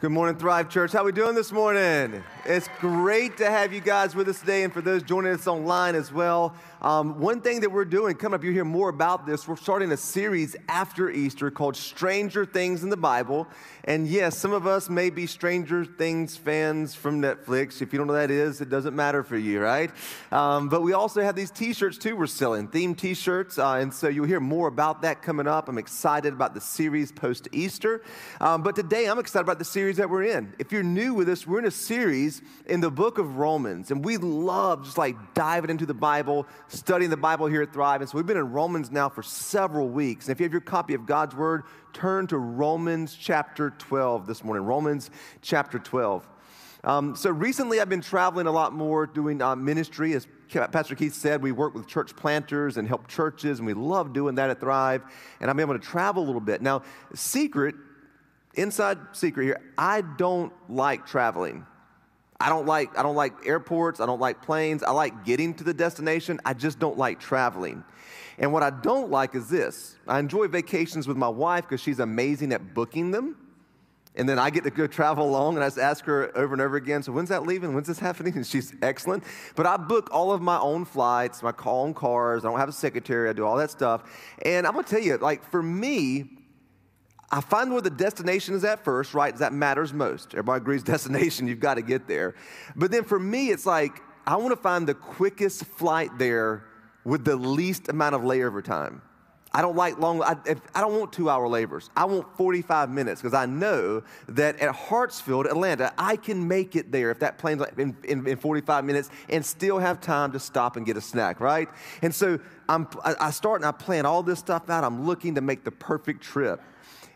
Good morning, Thrive Church. How are we doing this morning? It's great to have you guys with us today, and for those joining us online as well. Um, one thing that we're doing coming up, you hear more about this. We're starting a series after Easter called "Stranger Things in the Bible." And yes, some of us may be Stranger Things fans from Netflix. If you don't know what that is, it doesn't matter for you, right? Um, but we also have these T-shirts too. We're selling themed T-shirts, uh, and so you'll hear more about that coming up. I'm excited about the series post Easter, um, but today I'm excited about the series that we're in. If you're new with us, we're in a series in the book of Romans, and we love just like diving into the Bible, studying the Bible here at Thrive. And so we've been in Romans now for several weeks. And if you have your copy of God's Word, turn to Romans chapter 12 this morning. Romans chapter 12. Um, so recently, I've been traveling a lot more, doing uh, ministry. As Pastor Keith said, we work with church planters and help churches, and we love doing that at Thrive. And I'm able to travel a little bit. Now, secret inside secret here, I don't like traveling. I don't like I don't like airports, I don't like planes. I like getting to the destination. I just don't like traveling. And what I don't like is this. I enjoy vacations with my wife because she's amazing at booking them. And then I get to go travel along and I just ask her over and over again, so when's that leaving? When's this happening? And she's excellent. But I book all of my own flights, my own cars. I don't have a secretary. I do all that stuff. And I'm going to tell you, like for me, I find where the destination is at first, right? That matters most. Everybody agrees destination, you've got to get there. But then for me, it's like I want to find the quickest flight there with the least amount of layover time. I don't like long, I, I don't want two hour layovers. I want 45 minutes because I know that at Hartsfield, Atlanta, I can make it there if that plane's in, in, in 45 minutes and still have time to stop and get a snack, right? And so I'm, I start and I plan all this stuff out. I'm looking to make the perfect trip.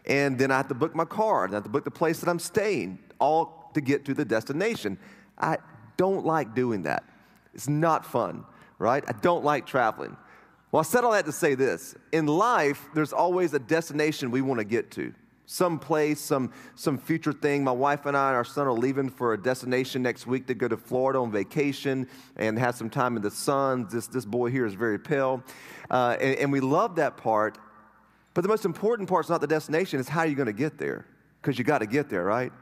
And then I have to book my car, and I have to book the place that I'm staying, all to get to the destination. I don't like doing that. It's not fun, right? I don't like traveling. Well, I said all that to say this. In life, there's always a destination we want to get to. Some place, some, some future thing. My wife and I and our son are leaving for a destination next week to go to Florida on vacation and have some time in the sun. This, this boy here is very pale. Uh, and, and we love that part. But the most important part is not the destination, it's how you're going to get there, because you got to get there, right?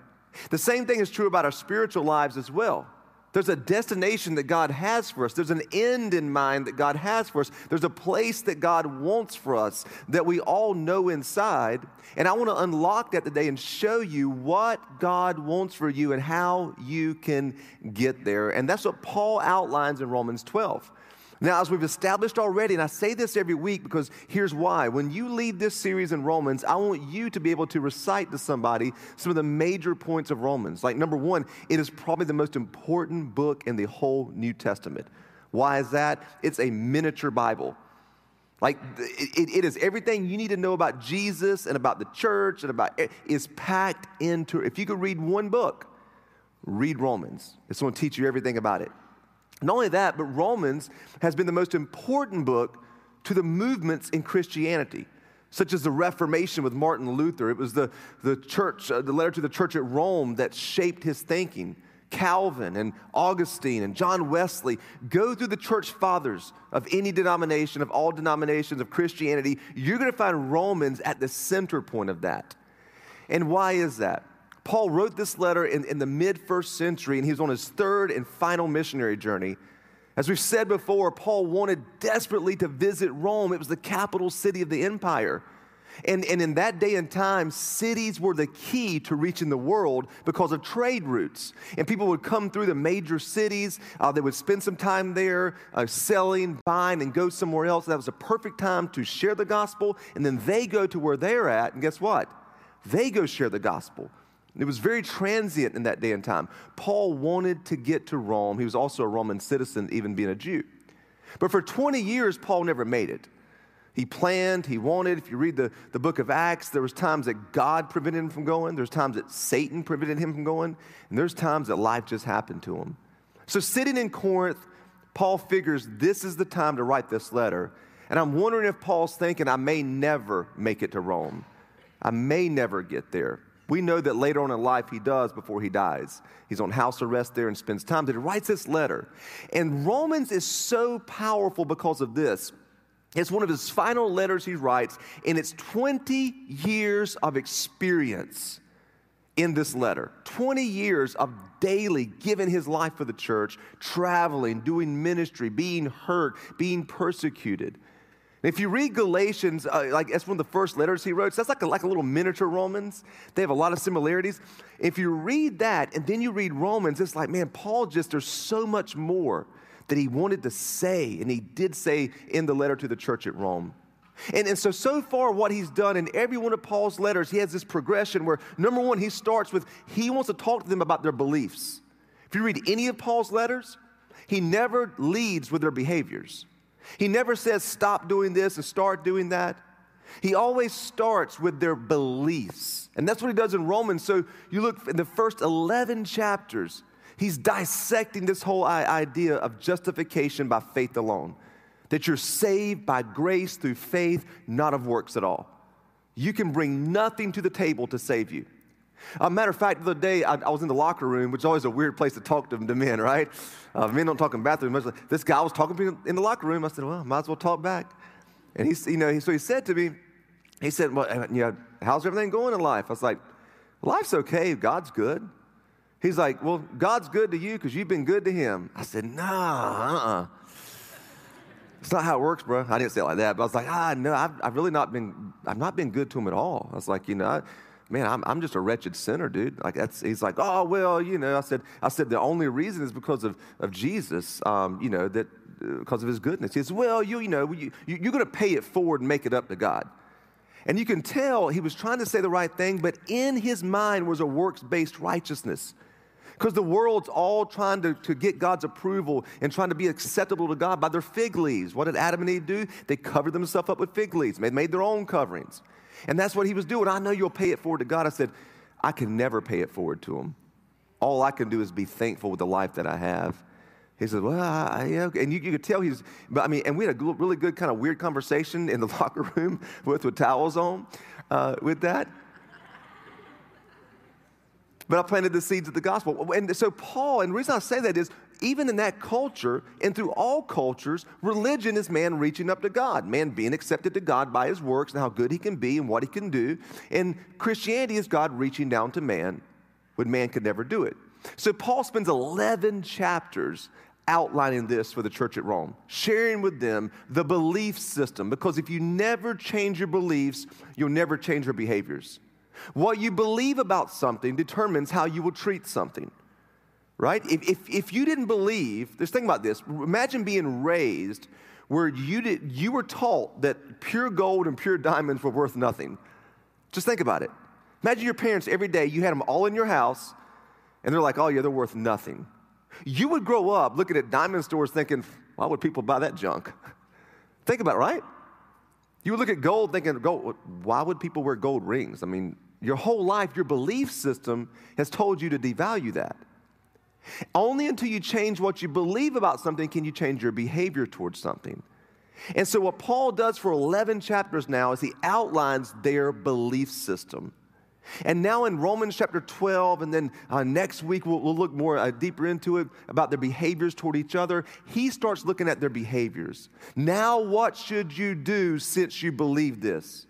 The same thing is true about our spiritual lives as well. There's a destination that God has for us. There's an end in mind that God has for us. There's a place that God wants for us that we all know inside. And I want to unlock that today and show you what God wants for you and how you can get there. And that's what Paul outlines in Romans 12. Now, as we've established already, and I say this every week because here's why. When you leave this series in Romans, I want you to be able to recite to somebody some of the major points of Romans. Like, number one, it is probably the most important book in the whole New Testament. Why is that? It's a miniature Bible. Like it, it is everything you need to know about Jesus and about the church and about it is packed into. If you could read one book, read Romans. It's going to teach you everything about it. Not only that, but Romans has been the most important book to the movements in Christianity, such as the Reformation with Martin Luther. It was the, the church, uh, the letter to the church at Rome that shaped his thinking. Calvin and Augustine and John Wesley go through the church fathers of any denomination, of all denominations of Christianity. You're going to find Romans at the center point of that. And why is that? Paul wrote this letter in, in the mid first century, and he was on his third and final missionary journey. As we've said before, Paul wanted desperately to visit Rome. It was the capital city of the empire. And, and in that day and time, cities were the key to reaching the world because of trade routes. And people would come through the major cities, uh, they would spend some time there uh, selling, buying, and go somewhere else. That was a perfect time to share the gospel. And then they go to where they're at, and guess what? They go share the gospel. It was very transient in that day and time. Paul wanted to get to Rome. He was also a Roman citizen, even being a Jew. But for 20 years, Paul never made it. He planned, he wanted. If you read the, the book of Acts, there was times that God prevented him from going. There's times that Satan prevented him from going. And there's times that life just happened to him. So sitting in Corinth, Paul figures this is the time to write this letter. And I'm wondering if Paul's thinking, I may never make it to Rome. I may never get there. We know that later on in life he does before he dies. He's on house arrest there and spends time there. He writes this letter. And Romans is so powerful because of this. It's one of his final letters he writes, and it's 20 years of experience in this letter 20 years of daily giving his life for the church, traveling, doing ministry, being hurt, being persecuted. If you read Galatians, uh, like that's one of the first letters he wrote, so that's like a, like a little miniature Romans. They have a lot of similarities. If you read that and then you read Romans, it's like, man, Paul just, there's so much more that he wanted to say, and he did say in the letter to the church at Rome. And, and so, so far, what he's done in every one of Paul's letters, he has this progression where, number one, he starts with he wants to talk to them about their beliefs. If you read any of Paul's letters, he never leads with their behaviors. He never says, stop doing this and start doing that. He always starts with their beliefs. And that's what he does in Romans. So you look in the first 11 chapters, he's dissecting this whole idea of justification by faith alone that you're saved by grace through faith, not of works at all. You can bring nothing to the table to save you. A matter of fact, the other day I, I, was in the locker room, which is always a weird place to talk to, to men, right? Uh, men don't talk in bathrooms. Much. This guy was talking to me in the locker room. I said, "Well, might as well talk back." And he's, you know, so he said to me, he said, "Well, uh, you know, how's everything going in life?" I was like, "Life's okay. God's good." He's like, "Well, God's good to you because you've been good to Him." I said, "Nah, uh-uh." It's not how it works, bro. I didn't say it like that, but I was like, ah, no, I've, I've really not been, I've not been good to him at all. I was like, you know, I, man, I'm, I'm just a wretched sinner, dude. Like that's, he's like, oh, well, you know, I said, I said, the only reason is because of, of Jesus, um, you know, that because uh, of his goodness. He says, well, you, you know, you, you, you're going to pay it forward and make it up to God. And you can tell he was trying to say the right thing, but in his mind was a works based righteousness. Because the world's all trying to, to get God's approval and trying to be acceptable to God by their fig leaves. What did Adam and Eve do? They covered themselves up with fig leaves, they made their own coverings. And that's what he was doing. I know you'll pay it forward to God. I said, I can never pay it forward to him. All I can do is be thankful with the life that I have. He said, Well, I, yeah. And you, you, could tell he's, but I mean, and we had a really good kind of weird conversation in the locker room with, with towels on uh, with that but I planted the seeds of the gospel. And so, Paul, and the reason I say that is even in that culture and through all cultures, religion is man reaching up to God, man being accepted to God by his works and how good he can be and what he can do. And Christianity is God reaching down to man when man could never do it. So, Paul spends 11 chapters outlining this for the church at Rome, sharing with them the belief system. Because if you never change your beliefs, you'll never change your behaviors. What you believe about something determines how you will treat something, right? If, if, if you didn't believe, just think about this. Imagine being raised where you, did, you were taught that pure gold and pure diamonds were worth nothing. Just think about it. Imagine your parents every day, you had them all in your house, and they're like, oh, yeah, they're worth nothing. You would grow up looking at diamond stores thinking, why would people buy that junk? Think about it, right? You would look at gold thinking, gold, why would people wear gold rings? I mean, your whole life, your belief system has told you to devalue that. Only until you change what you believe about something can you change your behavior towards something. And so, what Paul does for 11 chapters now is he outlines their belief system. And now in Romans chapter 12, and then uh, next week we'll, we'll look more uh, deeper into it about their behaviors toward each other. He starts looking at their behaviors. Now, what should you do since you believe this?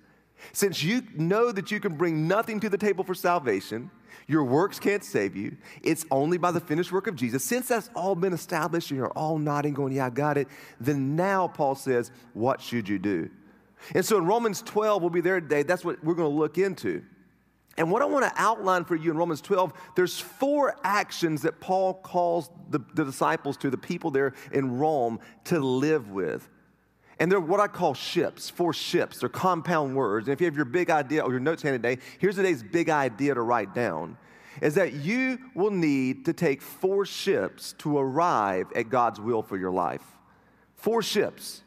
Since you know that you can bring nothing to the table for salvation, your works can't save you, it's only by the finished work of Jesus. Since that's all been established and you're all nodding, going, Yeah, I got it, then now Paul says, What should you do? And so in Romans 12, we'll be there today. That's what we're going to look into. And what I want to outline for you in Romans 12, there's four actions that Paul calls the, the disciples to, the people there in Rome, to live with. And they're what I call ships, four ships. They're compound words. And if you have your big idea or your notes hand today, here's today's big idea to write down is that you will need to take four ships to arrive at God's will for your life. Four ships.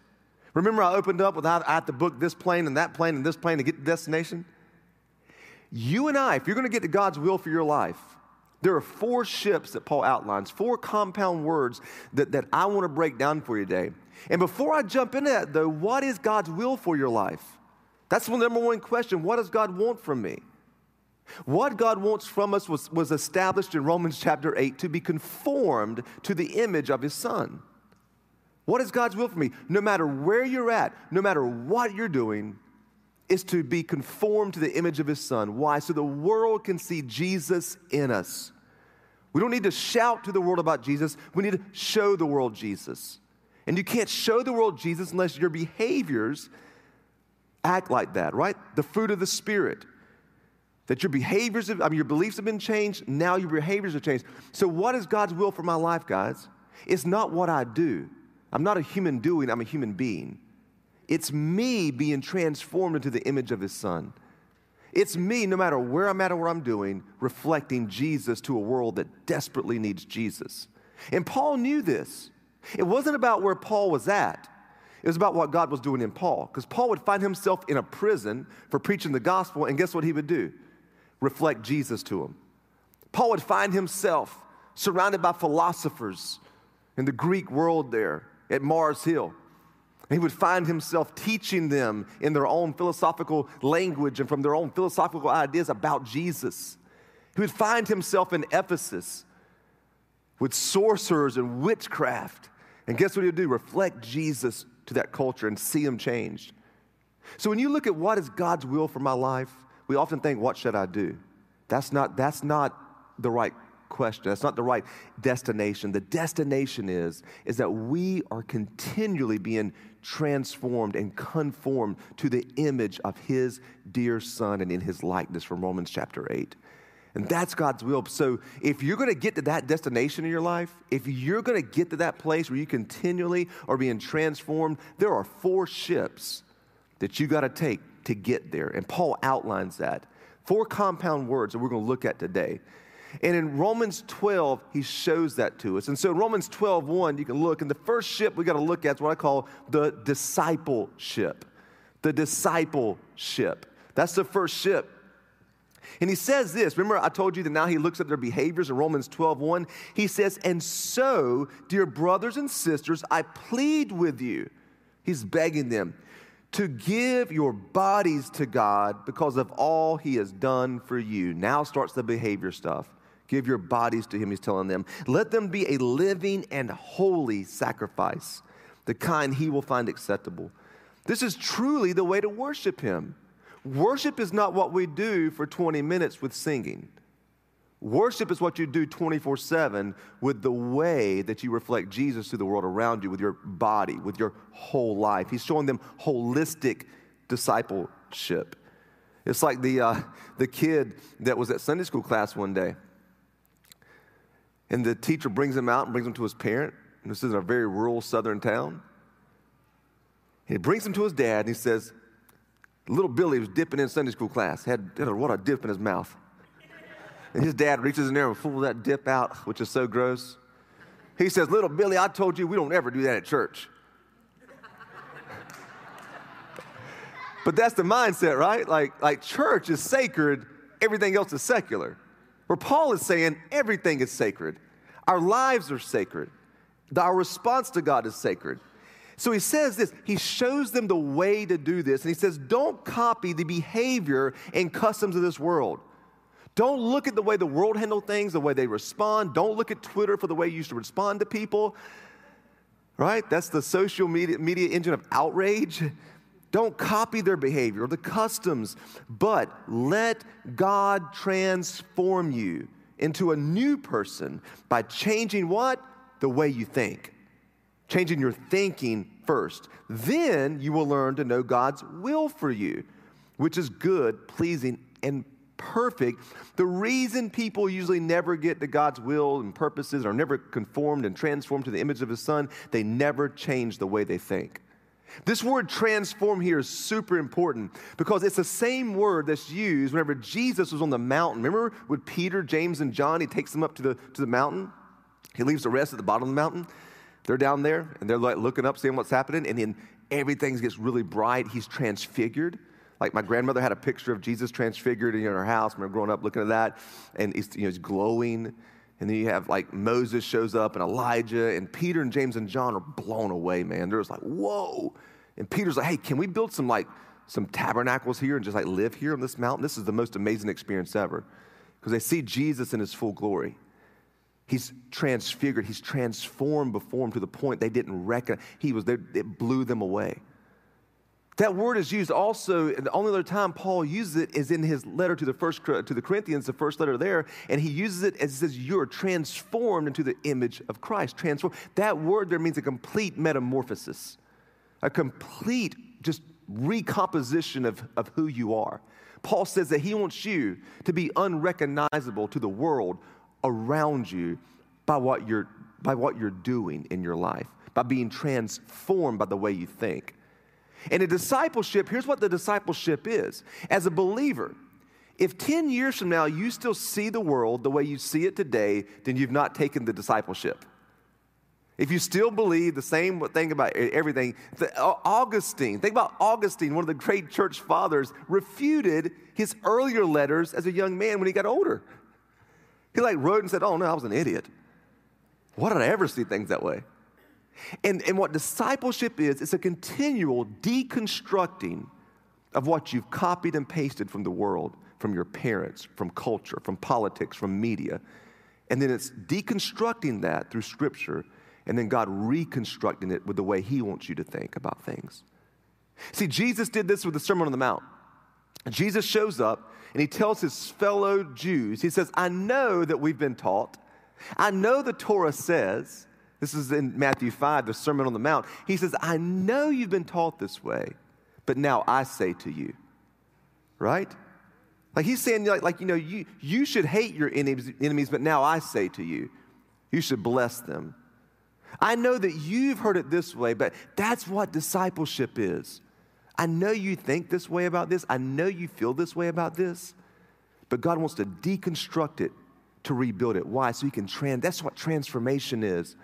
Remember, I opened up with I had to book this plane and that plane and this plane to get to destination? You and I, if you're going to get to God's will for your life, there are four ships that Paul outlines, four compound words that, that I want to break down for you today. And before I jump into that, though, what is God's will for your life? That's the number one question. What does God want from me? What God wants from us was, was established in Romans chapter 8 to be conformed to the image of his Son. What is God's will for me? No matter where you're at, no matter what you're doing, is to be conformed to the image of his son. Why? So the world can see Jesus in us. We don't need to shout to the world about Jesus, we need to show the world Jesus. And you can't show the world Jesus unless your behaviors act like that, right? The fruit of the Spirit. That your behaviors, have, I mean, your beliefs have been changed, now your behaviors have changed. So, what is God's will for my life, guys? It's not what I do. I'm not a human doing, I'm a human being. It's me being transformed into the image of His Son. It's me, no matter where I'm at or what I'm doing, reflecting Jesus to a world that desperately needs Jesus. And Paul knew this. It wasn't about where Paul was at, it was about what God was doing in Paul. Because Paul would find himself in a prison for preaching the gospel, and guess what he would do? Reflect Jesus to him. Paul would find himself surrounded by philosophers in the Greek world there at Mars Hill. And He would find himself teaching them in their own philosophical language and from their own philosophical ideas about Jesus. He would find himself in Ephesus with sorcerers and witchcraft. And guess what he'll do? Reflect Jesus to that culture and see him changed. So when you look at what is God's will for my life, we often think, what should I do? That's not, that's not the right question. That's not the right destination. The destination is, is that we are continually being transformed and conformed to the image of his dear son and in his likeness from Romans chapter 8. And that's God's will. So if you're going to get to that destination in your life, if you're going to get to that place where you continually are being transformed, there are four ships that you got to take to get there. And Paul outlines that. Four compound words that we're going to look at today. And in Romans 12, he shows that to us. And so Romans 12, 1, you can look, and the first ship we got to look at is what I call the discipleship. The discipleship. That's the first ship. And he says this. Remember, I told you that now he looks at their behaviors in Romans 12, 1. He says, And so, dear brothers and sisters, I plead with you. He's begging them to give your bodies to God because of all he has done for you. Now starts the behavior stuff. Give your bodies to him, he's telling them. Let them be a living and holy sacrifice, the kind he will find acceptable. This is truly the way to worship him. Worship is not what we do for 20 minutes with singing. Worship is what you do 24 7 with the way that you reflect Jesus to the world around you, with your body, with your whole life. He's showing them holistic discipleship. It's like the, uh, the kid that was at Sunday school class one day. And the teacher brings him out and brings him to his parent. And this is in a very rural southern town. And he brings him to his dad and he says, Little Billy was dipping in Sunday school class, had, had a, what a dip in his mouth. And his dad reaches in there and pulls that dip out, which is so gross. He says, Little Billy, I told you we don't ever do that at church. but that's the mindset, right? Like, like church is sacred, everything else is secular. Where Paul is saying everything is sacred. Our lives are sacred. Our response to God is sacred. So he says this, he shows them the way to do this. And he says, don't copy the behavior and customs of this world. Don't look at the way the world handle things, the way they respond. Don't look at Twitter for the way you used to respond to people. Right? That's the social media, media engine of outrage. Don't copy their behavior or the customs, but let God transform you into a new person by changing what? The way you think. Changing your thinking first. Then you will learn to know God's will for you, which is good, pleasing, and perfect. The reason people usually never get to God's will and purposes are never conformed and transformed to the image of His Son, they never change the way they think. This word transform here is super important because it's the same word that's used whenever Jesus was on the mountain. Remember with Peter, James, and John, he takes them up to the, to the mountain? He leaves the rest at the bottom of the mountain. They're down there and they're like looking up, seeing what's happening, and then everything gets really bright. He's transfigured. Like my grandmother had a picture of Jesus transfigured in her house. I remember growing up looking at that, and he's, you know, he's glowing. And then you have like Moses shows up and Elijah and Peter and James and John are blown away, man. They're just like, whoa. And Peter's like, hey, can we build some like some tabernacles here and just like live here on this mountain? This is the most amazing experience ever. Because they see Jesus in his full glory. He's transfigured, he's transformed before them to the point they didn't reckon. He was there, it blew them away. That word is used also, the only other time Paul uses it is in his letter to the first to the Corinthians, the first letter there, and he uses it as he says, You're transformed into the image of Christ. Transform. That word there means a complete metamorphosis, a complete just recomposition of, of who you are. Paul says that he wants you to be unrecognizable to the world around you by what you're by what you're doing in your life, by being transformed by the way you think. And a discipleship, here's what the discipleship is. As a believer, if 10 years from now you still see the world the way you see it today, then you've not taken the discipleship. If you still believe the same thing about everything, Augustine, think about Augustine, one of the great church fathers, refuted his earlier letters as a young man when he got older. He like wrote and said, Oh no, I was an idiot. Why did I ever see things that way? And, and what discipleship is, it's a continual deconstructing of what you've copied and pasted from the world, from your parents, from culture, from politics, from media. And then it's deconstructing that through scripture, and then God reconstructing it with the way He wants you to think about things. See, Jesus did this with the Sermon on the Mount. Jesus shows up and he tells his fellow Jews, He says, I know that we've been taught, I know the Torah says, this is in Matthew 5, the Sermon on the Mount. He says, I know you've been taught this way, but now I say to you. Right? Like he's saying, like, like you know, you, you should hate your enemies, enemies, but now I say to you, you should bless them. I know that you've heard it this way, but that's what discipleship is. I know you think this way about this. I know you feel this way about this, but God wants to deconstruct it to rebuild it. Why? So He can trans. That's what transformation is.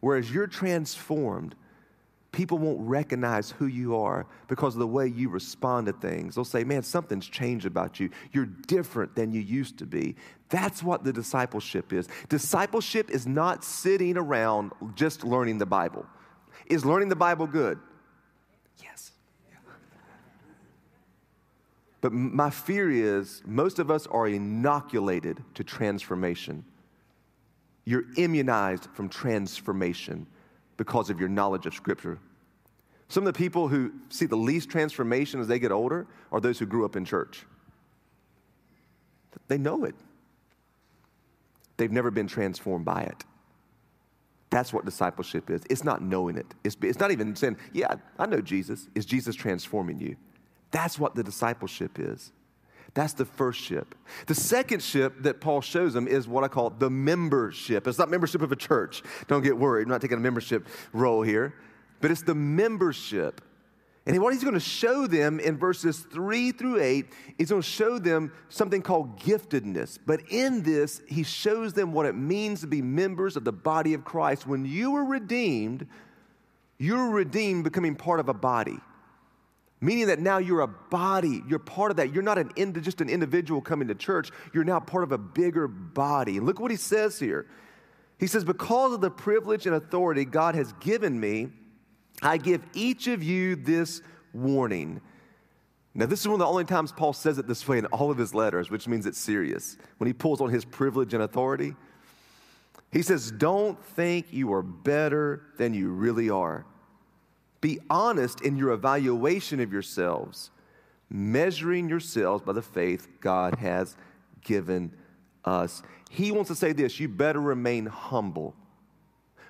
Whereas you're transformed, people won't recognize who you are because of the way you respond to things. They'll say, man, something's changed about you. You're different than you used to be. That's what the discipleship is. Discipleship is not sitting around just learning the Bible. Is learning the Bible good? Yes. But my fear is most of us are inoculated to transformation. You're immunized from transformation because of your knowledge of Scripture. Some of the people who see the least transformation as they get older are those who grew up in church. They know it, they've never been transformed by it. That's what discipleship is. It's not knowing it. It's, it's not even saying, Yeah, I know Jesus. Is Jesus transforming you? That's what the discipleship is. That's the first ship. The second ship that Paul shows them is what I call the membership. It's not membership of a church. Don't get worried. I'm not taking a membership role here, but it's the membership. And what he's going to show them in verses three through eight is going to show them something called giftedness. But in this, he shows them what it means to be members of the body of Christ. When you were redeemed, you were redeemed becoming part of a body meaning that now you're a body. You're part of that. You're not an ind- just an individual coming to church. You're now part of a bigger body. And look what he says here. He says, Because of the privilege and authority God has given me, I give each of you this warning. Now, this is one of the only times Paul says it this way in all of his letters, which means it's serious. When he pulls on his privilege and authority, he says, Don't think you are better than you really are. Be honest in your evaluation of yourselves, measuring yourselves by the faith God has given us. He wants to say this you better remain humble.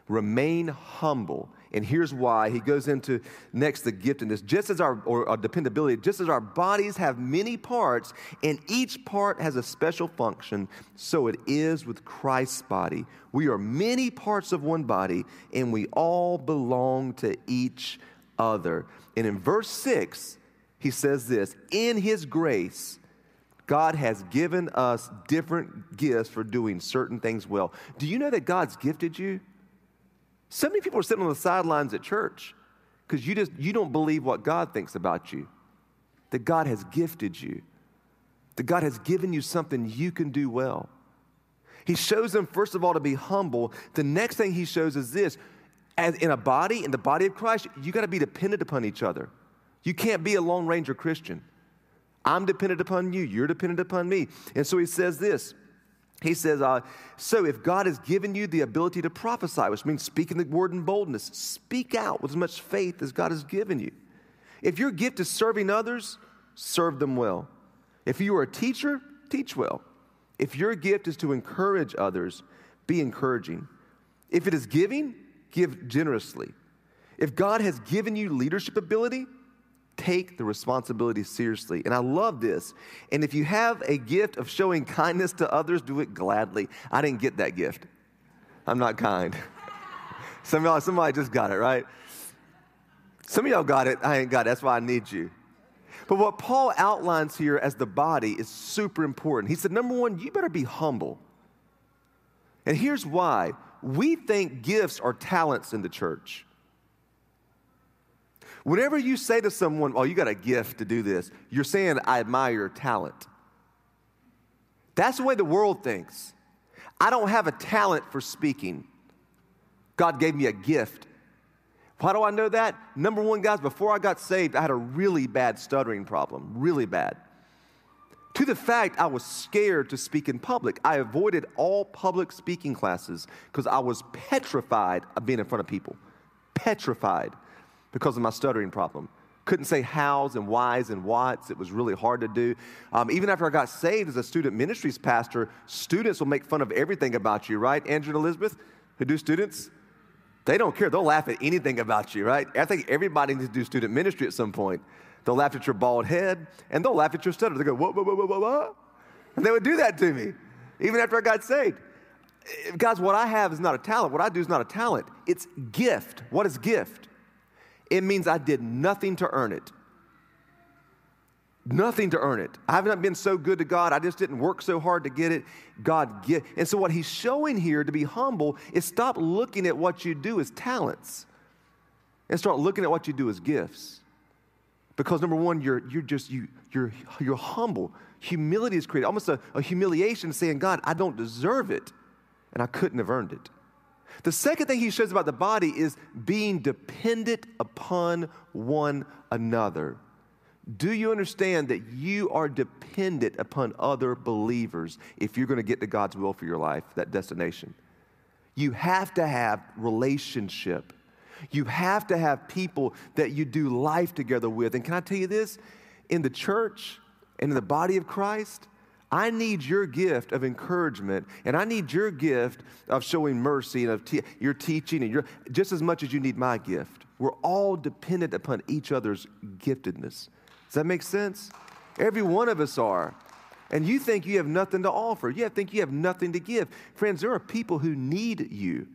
Remain humble. And here's why. He goes into next the giftedness. Just as our, or our dependability, just as our bodies have many parts and each part has a special function, so it is with Christ's body. We are many parts of one body and we all belong to each other. And in verse 6, he says this In his grace, God has given us different gifts for doing certain things well. Do you know that God's gifted you? So many people are sitting on the sidelines at church because you just you don't believe what God thinks about you. That God has gifted you. That God has given you something you can do well. He shows them, first of all, to be humble. The next thing he shows is this as in a body, in the body of Christ, you got to be dependent upon each other. You can't be a Lone Ranger Christian. I'm dependent upon you, you're dependent upon me. And so he says this. He says, uh, So if God has given you the ability to prophesy, which means speaking the word in boldness, speak out with as much faith as God has given you. If your gift is serving others, serve them well. If you are a teacher, teach well. If your gift is to encourage others, be encouraging. If it is giving, give generously. If God has given you leadership ability, take the responsibility seriously. And I love this. And if you have a gift of showing kindness to others, do it gladly. I didn't get that gift. I'm not kind. Some y'all, somebody just got it, right? Some of y'all got it. I ain't got it. That's why I need you. But what Paul outlines here as the body is super important. He said, number one, you better be humble. And here's why we think gifts are talents in the church. Whenever you say to someone, Oh, you got a gift to do this, you're saying, I admire your talent. That's the way the world thinks. I don't have a talent for speaking. God gave me a gift. Why do I know that? Number one, guys, before I got saved, I had a really bad stuttering problem, really bad. To the fact I was scared to speak in public. I avoided all public speaking classes because I was petrified of being in front of people. Petrified because of my stuttering problem. Couldn't say hows and whys and whats. It was really hard to do. Um, even after I got saved as a student ministries pastor, students will make fun of everything about you, right? Andrew and Elizabeth, who do students, they don't care. They'll laugh at anything about you, right? I think everybody needs to do student ministry at some point. They'll laugh at your bald head and they'll laugh at your stutter. They go, whoa, whoa, whoa, whoa, whoa. And they would do that to me, even after I got saved. Guys, what I have is not a talent. What I do is not a talent. It's gift. What is gift? It means I did nothing to earn it. Nothing to earn it. I have not been so good to God. I just didn't work so hard to get it. God get. And so what he's showing here to be humble is stop looking at what you do as talents and start looking at what you do as gifts. Because number one, you're, you're just, you, you're, you're humble. Humility is created, almost a, a humiliation saying, God, I don't deserve it, and I couldn't have earned it. The second thing he shows about the body is being dependent upon one another. Do you understand that you are dependent upon other believers if you're going to get to God's will for your life, that destination? You have to have relationship. You have to have people that you do life together with. And can I tell you this? In the church and in the body of Christ, I need your gift of encouragement, and I need your gift of showing mercy and of te- your teaching, and your, just as much as you need my gift. We're all dependent upon each other's giftedness. Does that make sense? Every one of us are. And you think you have nothing to offer. You think you have nothing to give. Friends, there are people who need you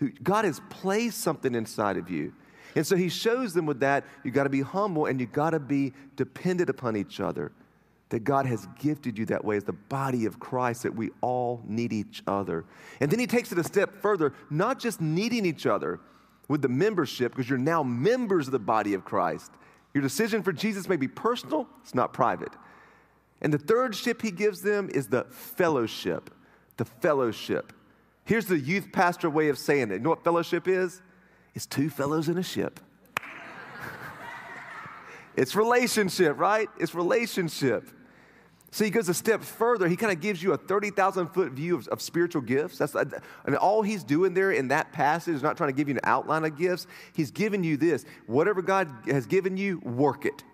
who God has placed something inside of you. And so he shows them with that, you got to be humble and you got to be dependent upon each other. That God has gifted you that way as the body of Christ, that we all need each other. And then he takes it a step further, not just needing each other with the membership, because you're now members of the body of Christ. Your decision for Jesus may be personal, it's not private. And the third ship he gives them is the fellowship. The fellowship. Here's the youth pastor way of saying it. You know what fellowship is? It's two fellows in a ship. it's relationship, right? It's relationship. So he goes a step further. He kind of gives you a 30,000 foot view of, of, spiritual gifts. That's, I mean, all he's doing there in that passage is not trying to give you an outline of gifts. He's giving you this. Whatever God has given you, work it.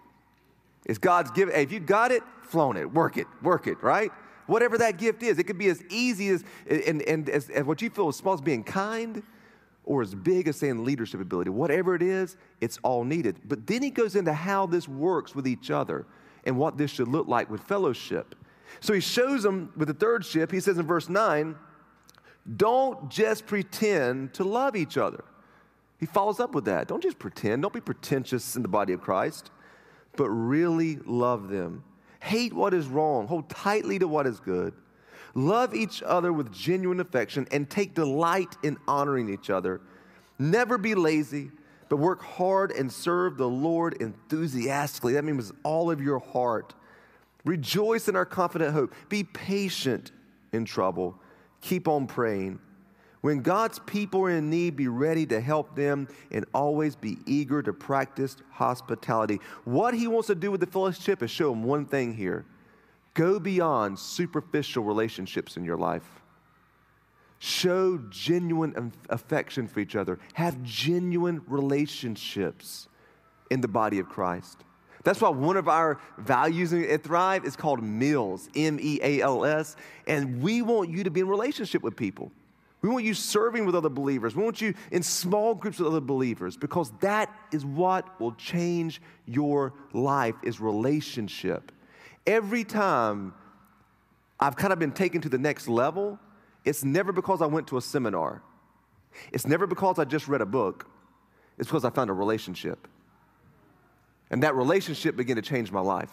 It's God's given. Hey, if you got it, flown it. Work it. Work it, right? whatever that gift is. It could be as easy as, and, and as, as what you feel as small as being kind or as big as saying leadership ability. Whatever it is, it's all needed. But then he goes into how this works with each other and what this should look like with fellowship. So he shows them with the third ship. He says in verse 9, don't just pretend to love each other. He follows up with that. Don't just pretend. Don't be pretentious in the body of Christ, but really love them. Hate what is wrong, hold tightly to what is good. Love each other with genuine affection and take delight in honoring each other. Never be lazy, but work hard and serve the Lord enthusiastically. That means all of your heart. Rejoice in our confident hope. Be patient in trouble. Keep on praying. When God's people are in need, be ready to help them and always be eager to practice hospitality. What he wants to do with the fellowship is show them one thing here go beyond superficial relationships in your life. Show genuine affection for each other. Have genuine relationships. in the body of Christ. That's why one of our values at Thrive is called meals, M E A L S. And we want you to be in relationship with people. We want you serving with other believers. We want you in small groups with other believers because that is what will change your life is relationship. Every time I've kind of been taken to the next level, it's never because I went to a seminar. It's never because I just read a book. It's because I found a relationship. And that relationship began to change my life.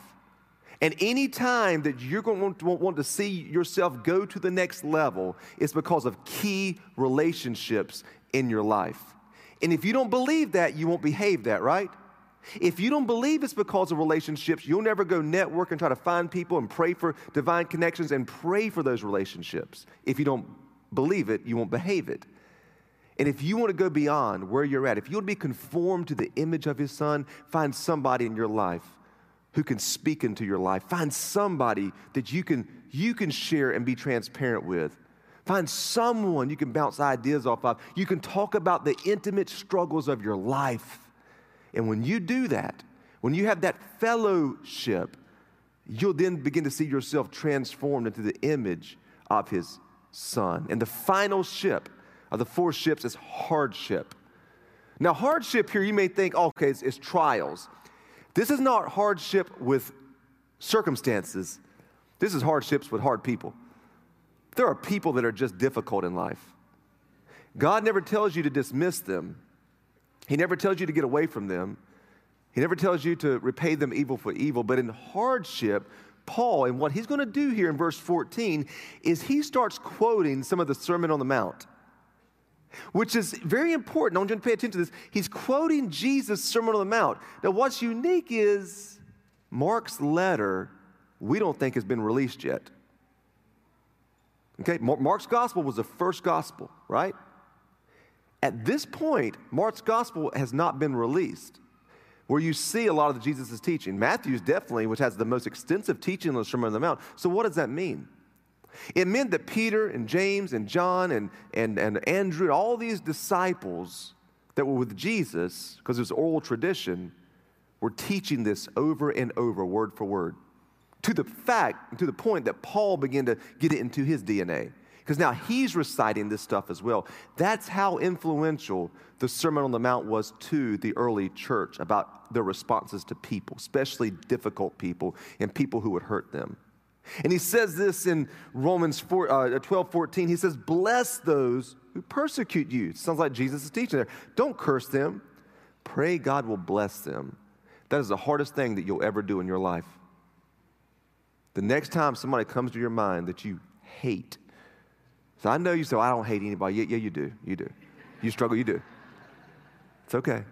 And any time that you're going to want to see yourself go to the next level, it's because of key relationships in your life. And if you don't believe that, you won't behave that, right? If you don't believe it's because of relationships, you'll never go network and try to find people and pray for divine connections and pray for those relationships. If you don't believe it, you won't behave it. And if you want to go beyond where you're at, if you want to be conformed to the image of his son, find somebody in your life who can speak into your life. Find somebody that you can, you can share and be transparent with. Find someone you can bounce ideas off of. You can talk about the intimate struggles of your life. And when you do that, when you have that fellowship, you'll then begin to see yourself transformed into the image of his son. And the final ship of the four ships is hardship. Now, hardship here, you may think, okay, it's, it's trials. This is not hardship with circumstances, this is hardships with hard people. There are people that are just difficult in life. God never tells you to dismiss them, He never tells you to get away from them, He never tells you to repay them evil for evil. But in hardship, Paul, and what he's going to do here in verse 14, is he starts quoting some of the Sermon on the Mount which is very important. I want you to pay attention to this. He's quoting Jesus' Sermon on the Mount. Now, what's unique is Mark's letter, we don't think has been released yet. Okay, Mark's gospel was the first gospel, right? At this point, Mark's gospel has not been released, where you see a lot of Jesus' teaching. Matthew's definitely, which has the most extensive teaching on the Sermon on the Mount. So, what does that mean? It meant that Peter and James and John and, and, and Andrew, all these disciples that were with Jesus, because it was oral tradition, were teaching this over and over, word for word, to the fact, to the point that Paul began to get it into his DNA. Because now he's reciting this stuff as well. That's how influential the Sermon on the Mount was to the early church about their responses to people, especially difficult people and people who would hurt them. And he says this in Romans 4, uh, 12 14. He says, Bless those who persecute you. Sounds like Jesus is teaching there. Don't curse them. Pray God will bless them. That is the hardest thing that you'll ever do in your life. The next time somebody comes to your mind that you hate, so I know you say, I don't hate anybody. Yeah, yeah, you do. You do. You struggle, you do. It's okay.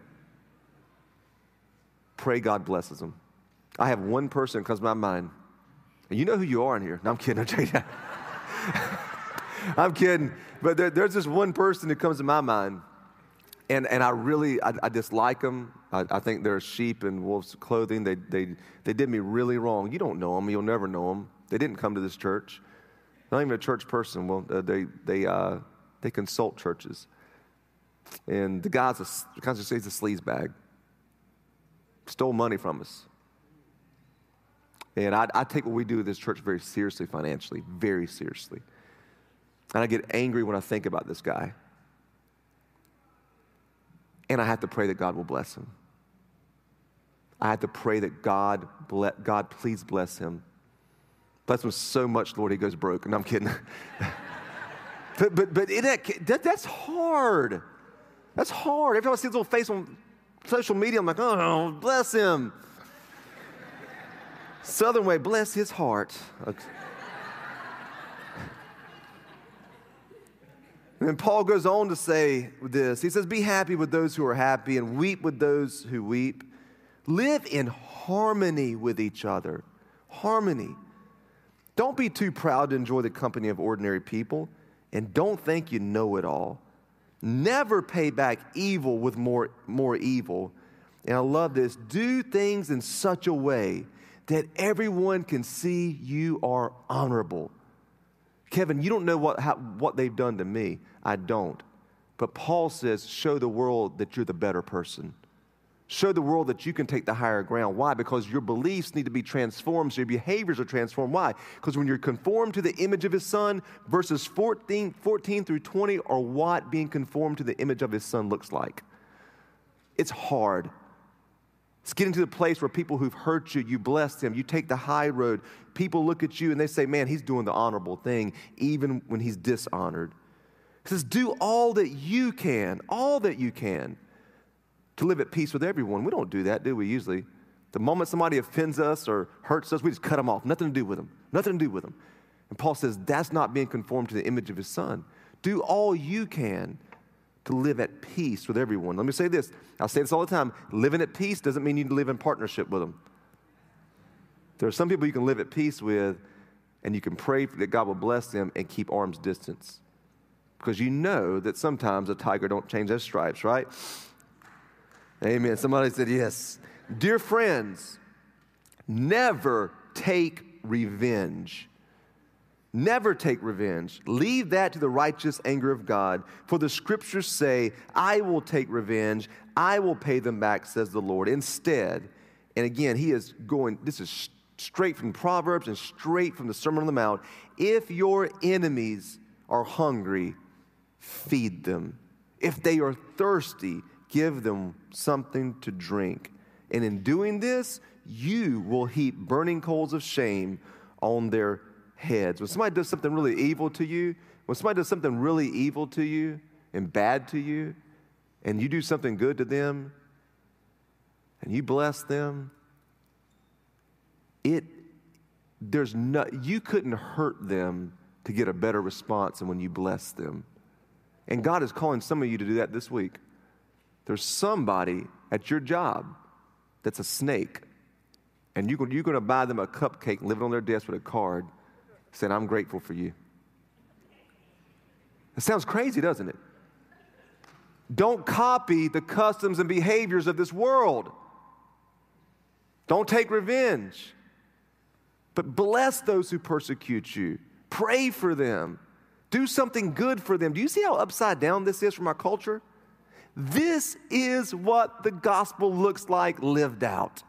Pray God blesses them. I have one person comes to my mind and you know who you are in here. No, I'm kidding. I'm kidding. I'm kidding. But there, there's this one person that comes to my mind, and, and I really, I, I dislike them. I, I, think they're sheep in wolf's clothing. They, they, they did me really wrong. You don't know them. You'll never know them. They didn't come to this church. Not even a church person. Well, uh, they, they, uh, they consult churches. And the guy's a, kind of he's a sleaze bag. Stole money from us. And I, I take what we do at this church very seriously financially, very seriously. And I get angry when I think about this guy. And I have to pray that God will bless him. I have to pray that God, ble- God, please bless him. Bless him so much, Lord, he goes broke. And no, I'm kidding. but but, but it, that, that's hard. That's hard. Every time I see his little face on social media, I'm like, oh, bless him. Southern way, bless his heart. And Paul goes on to say this. He says, Be happy with those who are happy and weep with those who weep. Live in harmony with each other. Harmony. Don't be too proud to enjoy the company of ordinary people, and don't think you know it all. Never pay back evil with more, more evil. And I love this do things in such a way that everyone can see you are honorable. Kevin, you don't know what, how, what they've done to me. I don't. But Paul says, show the world that you're the better person. Show the world that you can take the higher ground. Why? Because your beliefs need to be transformed, so your behaviors are transformed. Why? Because when you're conformed to the image of his son, verses 14, 14 through 20 are what being conformed to the image of his son looks like. It's hard. It's getting to the place where people who've hurt you, you bless them, you take the high road. People look at you and they say, Man, he's doing the honorable thing, even when he's dishonored. He says, Do all that you can, all that you can to live at peace with everyone. We don't do that, do we, usually? The moment somebody offends us or hurts us, we just cut them off. Nothing to do with them. Nothing to do with them. And Paul says that's not being conformed to the image of his son. Do all you can to live at peace with everyone. Let me say this. I say this all the time. Living at peace doesn't mean you live in partnership with them. There are some people you can live at peace with, and you can pray that God will bless them and keep arm's distance. Because you know that sometimes a tiger don't change their stripes, right? Amen. Somebody said yes. Dear friends, never take revenge. Never take revenge. Leave that to the righteous anger of God. For the scriptures say, I will take revenge. I will pay them back, says the Lord. Instead, and again, he is going, this is straight from Proverbs and straight from the Sermon on the Mount. If your enemies are hungry, feed them. If they are thirsty, give them something to drink. And in doing this, you will heap burning coals of shame on their heads. When somebody does something really evil to you, when somebody does something really evil to you and bad to you, and you do something good to them, and you bless them, it there's no you couldn't hurt them to get a better response than when you bless them. And God is calling some of you to do that this week. There's somebody at your job that's a snake, and you're going to buy them a cupcake and leave it on their desk with a card saying, I'm grateful for you. It sounds crazy, doesn't it? Don't copy the customs and behaviors of this world. Don't take revenge. But bless those who persecute you. Pray for them. Do something good for them. Do you see how upside down this is from our culture? This is what the gospel looks like lived out.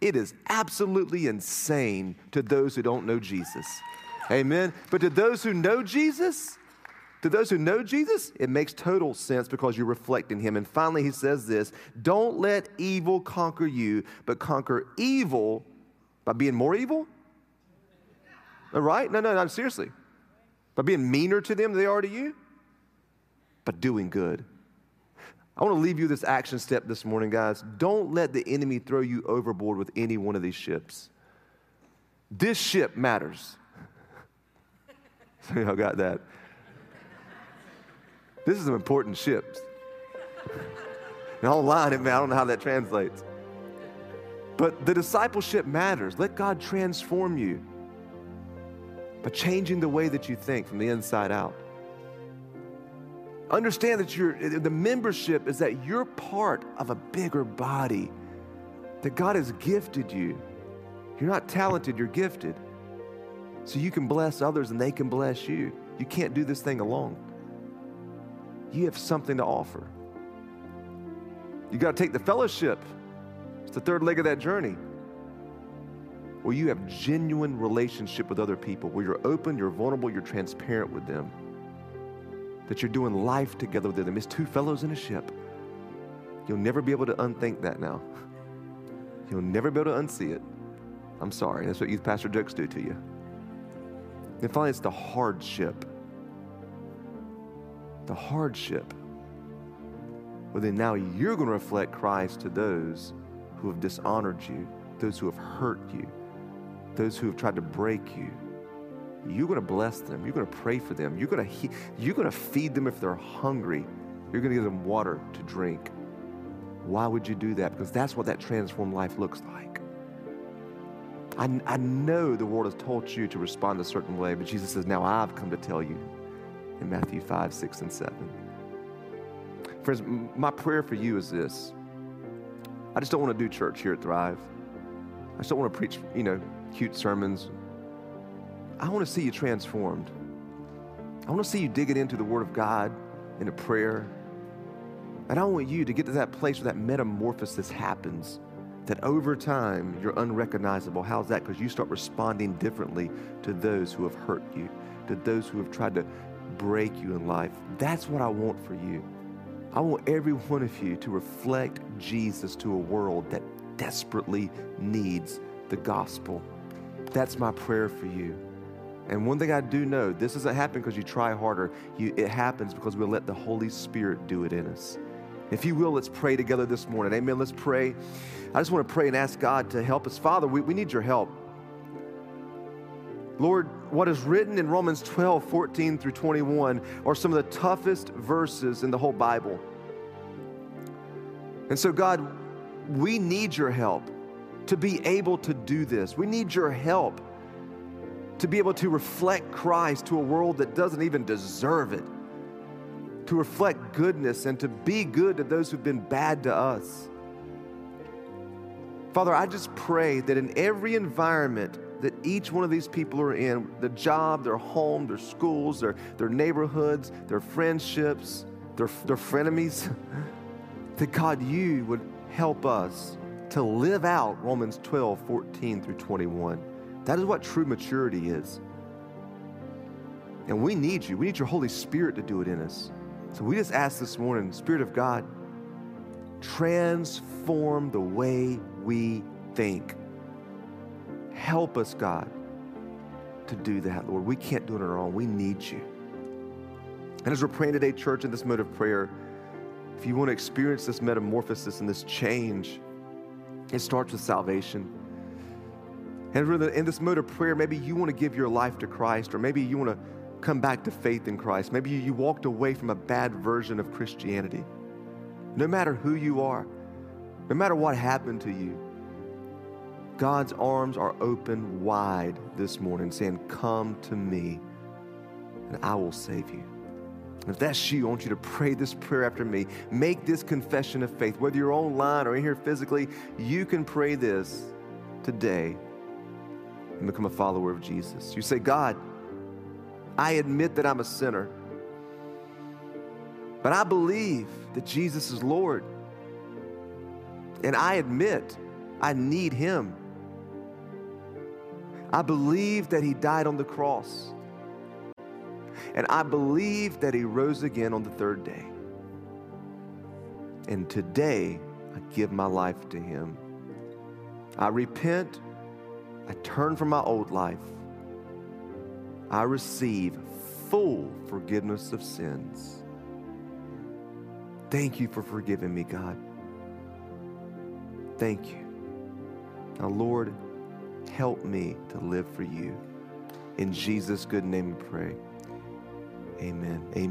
It is absolutely insane to those who don't know Jesus. Amen. But to those who know Jesus, to those who know Jesus, it makes total sense because you're reflecting him. And finally, he says this don't let evil conquer you, but conquer evil by being more evil. All right? No, no, no, seriously. By being meaner to them than they are to you, but doing good. I want to leave you this action step this morning, guys. Don't let the enemy throw you overboard with any one of these ships. This ship matters. So y'all got that. This is an important ship. And online, I don't know how that translates. But the discipleship matters. Let God transform you by changing the way that you think from the inside out. Understand that you're, the membership is that you're part of a bigger body, that God has gifted you. You're not talented, you're gifted. So you can bless others and they can bless you. You can't do this thing alone. You have something to offer. You got to take the fellowship. It's the third leg of that journey. Where you have genuine relationship with other people, where you're open, you're vulnerable, you're transparent with them that you're doing life together with them. It's two fellows in a ship. You'll never be able to unthink that now. You'll never be able to unsee it. I'm sorry. That's what youth pastor jokes do to you. And finally, it's the hardship. The hardship. Well, then now you're going to reflect Christ to those who have dishonored you, those who have hurt you, those who have tried to break you you're going to bless them. You're going to pray for them. You're going to, he- you're going to feed them if they're hungry. You're going to give them water to drink. Why would you do that? Because that's what that transformed life looks like. I, I know the world has taught you to respond a certain way, but Jesus says, Now I've come to tell you in Matthew 5, 6, and 7. Friends, my prayer for you is this I just don't want to do church here at Thrive. I just don't want to preach, you know, cute sermons, I want to see you transformed. I want to see you digging into the Word of God, into prayer. And I want you to get to that place where that metamorphosis happens, that over time you're unrecognizable. How's that? Because you start responding differently to those who have hurt you, to those who have tried to break you in life. That's what I want for you. I want every one of you to reflect Jesus to a world that desperately needs the gospel. That's my prayer for you. And one thing I do know, this doesn't happen because you try harder. You, it happens because we let the Holy Spirit do it in us. If you will, let's pray together this morning. Amen. Let's pray. I just want to pray and ask God to help us. Father, we, we need your help. Lord, what is written in Romans 12, 14 through 21 are some of the toughest verses in the whole Bible. And so, God, we need your help to be able to do this. We need your help to be able to reflect Christ to a world that doesn't even deserve it, to reflect goodness and to be good to those who've been bad to us. Father, I just pray that in every environment that each one of these people are in the job, their home, their schools, their, their neighborhoods, their friendships, their, their frenemies that God, you would help us to live out Romans 12, 14 through 21. That is what true maturity is. And we need you. We need your Holy Spirit to do it in us. So we just ask this morning, Spirit of God, transform the way we think. Help us, God, to do that, Lord. We can't do it on our own. We need you. And as we're praying today, church, in this mode of prayer, if you want to experience this metamorphosis and this change, it starts with salvation. And in this mode of prayer, maybe you want to give your life to Christ, or maybe you want to come back to faith in Christ. Maybe you walked away from a bad version of Christianity. No matter who you are, no matter what happened to you, God's arms are open wide this morning, saying, Come to me, and I will save you. And if that's you, I want you to pray this prayer after me. Make this confession of faith. Whether you're online or in here physically, you can pray this today and become a follower of Jesus. You say, God, I admit that I'm a sinner, but I believe that Jesus is Lord. And I admit I need Him. I believe that He died on the cross and I believe that he rose again on the third day. And today, I give my life to him. I repent. I turn from my old life. I receive full forgiveness of sins. Thank you for forgiving me, God. Thank you. Now, Lord, help me to live for you. In Jesus' good name we pray. Amen. Amen.